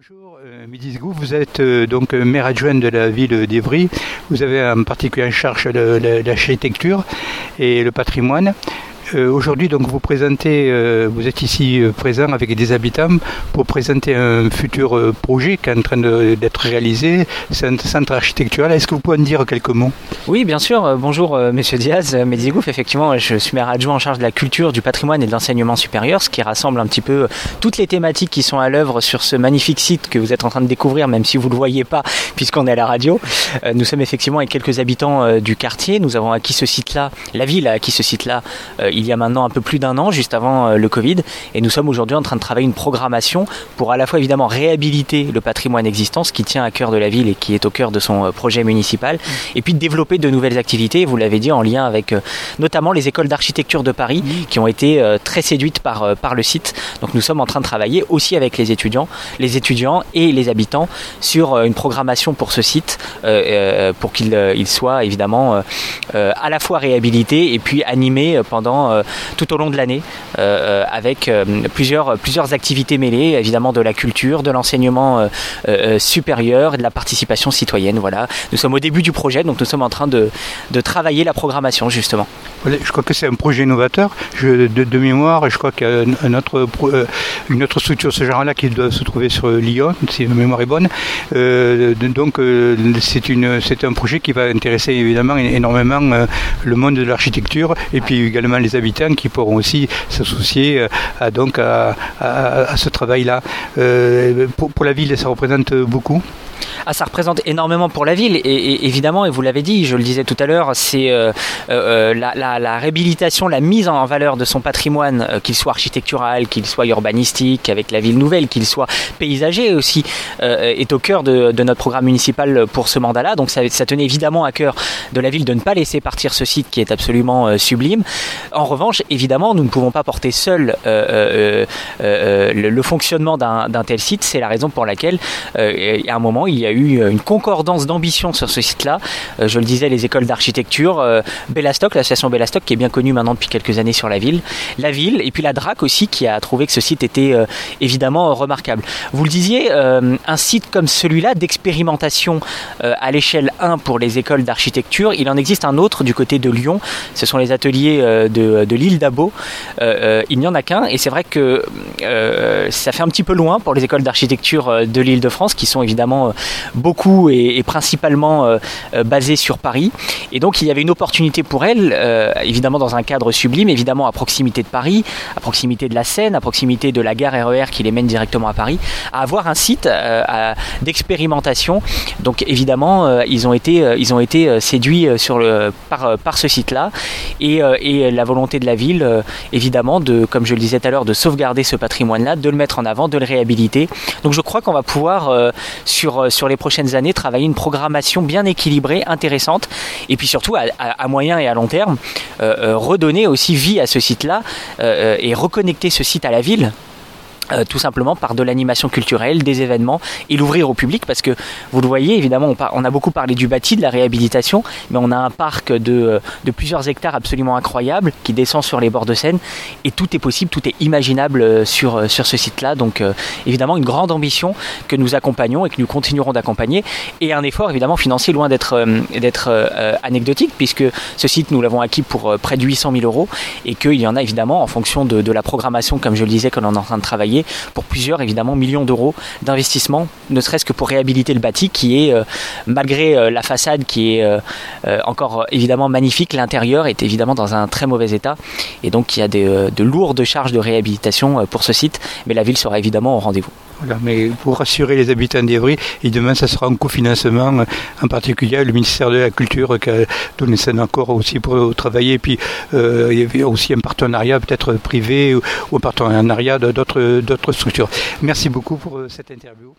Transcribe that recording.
Bonjour, euh, Midi Zgou, vous êtes euh, donc euh, maire adjoint de la ville d'Evry. Vous avez en particulier en charge l'architecture et le patrimoine. Euh, aujourd'hui, donc, vous présentez, euh, vous êtes ici euh, présent avec des habitants pour présenter un futur projet qui est en train d'être réalisé, c'est un centre architectural. Est-ce que vous pouvez en dire quelques mots? Oui, bien sûr. Bonjour, Monsieur Diaz, Medigouf. Effectivement, je suis maire adjoint en charge de la culture, du patrimoine et de l'enseignement supérieur, ce qui rassemble un petit peu toutes les thématiques qui sont à l'œuvre sur ce magnifique site que vous êtes en train de découvrir, même si vous ne le voyez pas, puisqu'on est à la radio. Nous sommes effectivement avec quelques habitants du quartier. Nous avons acquis ce site-là, la ville a acquis ce site-là il y a maintenant un peu plus d'un an, juste avant euh, le Covid. Et nous sommes aujourd'hui en train de travailler une programmation pour à la fois évidemment réhabiliter le patrimoine existant, ce qui tient à cœur de la ville et qui est au cœur de son euh, projet municipal, et puis développer de nouvelles activités, vous l'avez dit, en lien avec euh, notamment les écoles d'architecture de Paris qui ont été très séduites par, par le site. Donc nous sommes en train de travailler aussi avec les étudiants, les étudiants et les habitants sur une programmation pour ce site, pour qu'il il soit évidemment à la fois réhabilité et puis animé pendant euh, tout au long de l'année euh, avec euh, plusieurs, plusieurs activités mêlées, évidemment de la culture, de l'enseignement supérieur et de la participation citoyenne. Voilà. Nous sommes au début du projet, donc nous sommes en train de, de travailler la programmation justement. Je crois que c'est un projet innovateur je, de, mémoire je crois qu'il y a autre, une autre structure de ce genre-là qui doit se trouver sur Lyon, si ma mémoire est bonne. donc c'est un projet qui va intéresser évidemment énormément le monde de l'architecture et puis également les habitants qui pourront aussi s'associer euh, à, donc à, ce travail-là. Euh, pour, pour la ville, ça représente beaucoup ah, ça représente énormément pour la ville. Et, évidemment, et vous l'avez dit, je le disais tout à l'heure, c'est euh, euh, la, réhabilitation, la mise en valeur de son patrimoine, euh, qu'il soit architectural, qu'il soit urbanistique, avec la ville nouvelle, qu'il soit paysager aussi, est au cœur de, notre programme municipal pour ce mandat-là. Donc ça, tenait évidemment à cœur de la ville de ne pas laisser partir ce site qui est absolument sublime. En revanche, évidemment, nous ne pouvons pas porter seul le, le, fonctionnement d'un tel site. C'est la raison pour laquelle, à un moment, il y a eu euh, une concordance d'ambition sur ce site-là. Euh, je le disais, les écoles d'architecture, euh, Bellastock, l'association Bellastock, qui est bien connue maintenant depuis quelques années sur la ville, la ville, et puis la DRAC aussi, qui a trouvé que ce site était évidemment remarquable. Vous le disiez, un site comme celui-là d'expérimentation à l'échelle 1 pour les écoles d'architecture, il en existe un autre du côté de Lyon, ce sont les ateliers de, de l'île d'Abo. il n'y en a qu'un, et c'est vrai que ça fait un petit peu loin pour les écoles d'architecture de l'île de France, qui sont évidemment beaucoup et, principalement euh, euh, basée sur Paris. Et donc il y avait une opportunité pour elle, euh, évidemment dans un cadre sublime, évidemment à proximité de Paris, à proximité de la Seine, à proximité de la gare RER e qui les mène directement à Paris, à avoir un site d'expérimentation. Donc évidemment ils ont été, ils ont été séduits sur le, par, par ce site-là et, et, la volonté de la ville, évidemment, de, comme je le disais tout à l'heure, de sauvegarder ce patrimoine-là, de le mettre en avant, de le réhabiliter. Donc je crois qu'on va pouvoir sur, sur les prochaines années travailler une programmation bien équilibrée, intéressante, et puis surtout à, moyen et à long terme, euh, euh, redonner aussi vie à ce site-là euh, et reconnecter ce site à la ville euh, tout simplement par de l'animation culturelle, des événements et l'ouvrir au public parce que vous le voyez évidemment on, a beaucoup parlé du bâti, de la réhabilitation mais on a un parc de, euh, plusieurs hectares absolument incroyable qui descend sur les bords de Seine et tout est possible, tout est imaginable euh, sur, sur ce site là donc évidemment une grande ambition que nous accompagnons et que nous continuerons d'accompagner et un effort évidemment financier loin d'être anecdotique puisque ce site nous l'avons acquis pour près de 800 000 euros et qu'il y en a évidemment en fonction de, de la programmation comme je le disais qu'on est en train de travailler pour plusieurs évidemment millions d'euros d'investissement, ne serait-ce que pour réhabiliter le bâti qui est, euh, malgré euh, la façade qui est euh, encore évidemment magnifique, l'intérieur est évidemment dans un très mauvais état et donc il y a de lourdes charges de réhabilitation pour ce site, mais la ville sera évidemment au rendez-vous. Voilà, mais pour rassurer les habitants d'Evry, et demain ça sera un cofinancement, en particulier le ministère de la Culture qui a donné ça encore aussi pour travailler, puis il y a aussi un partenariat peut-être privé ou, ou un partenariat d'autres d'autres structures. Merci beaucoup pour euh, cette interview.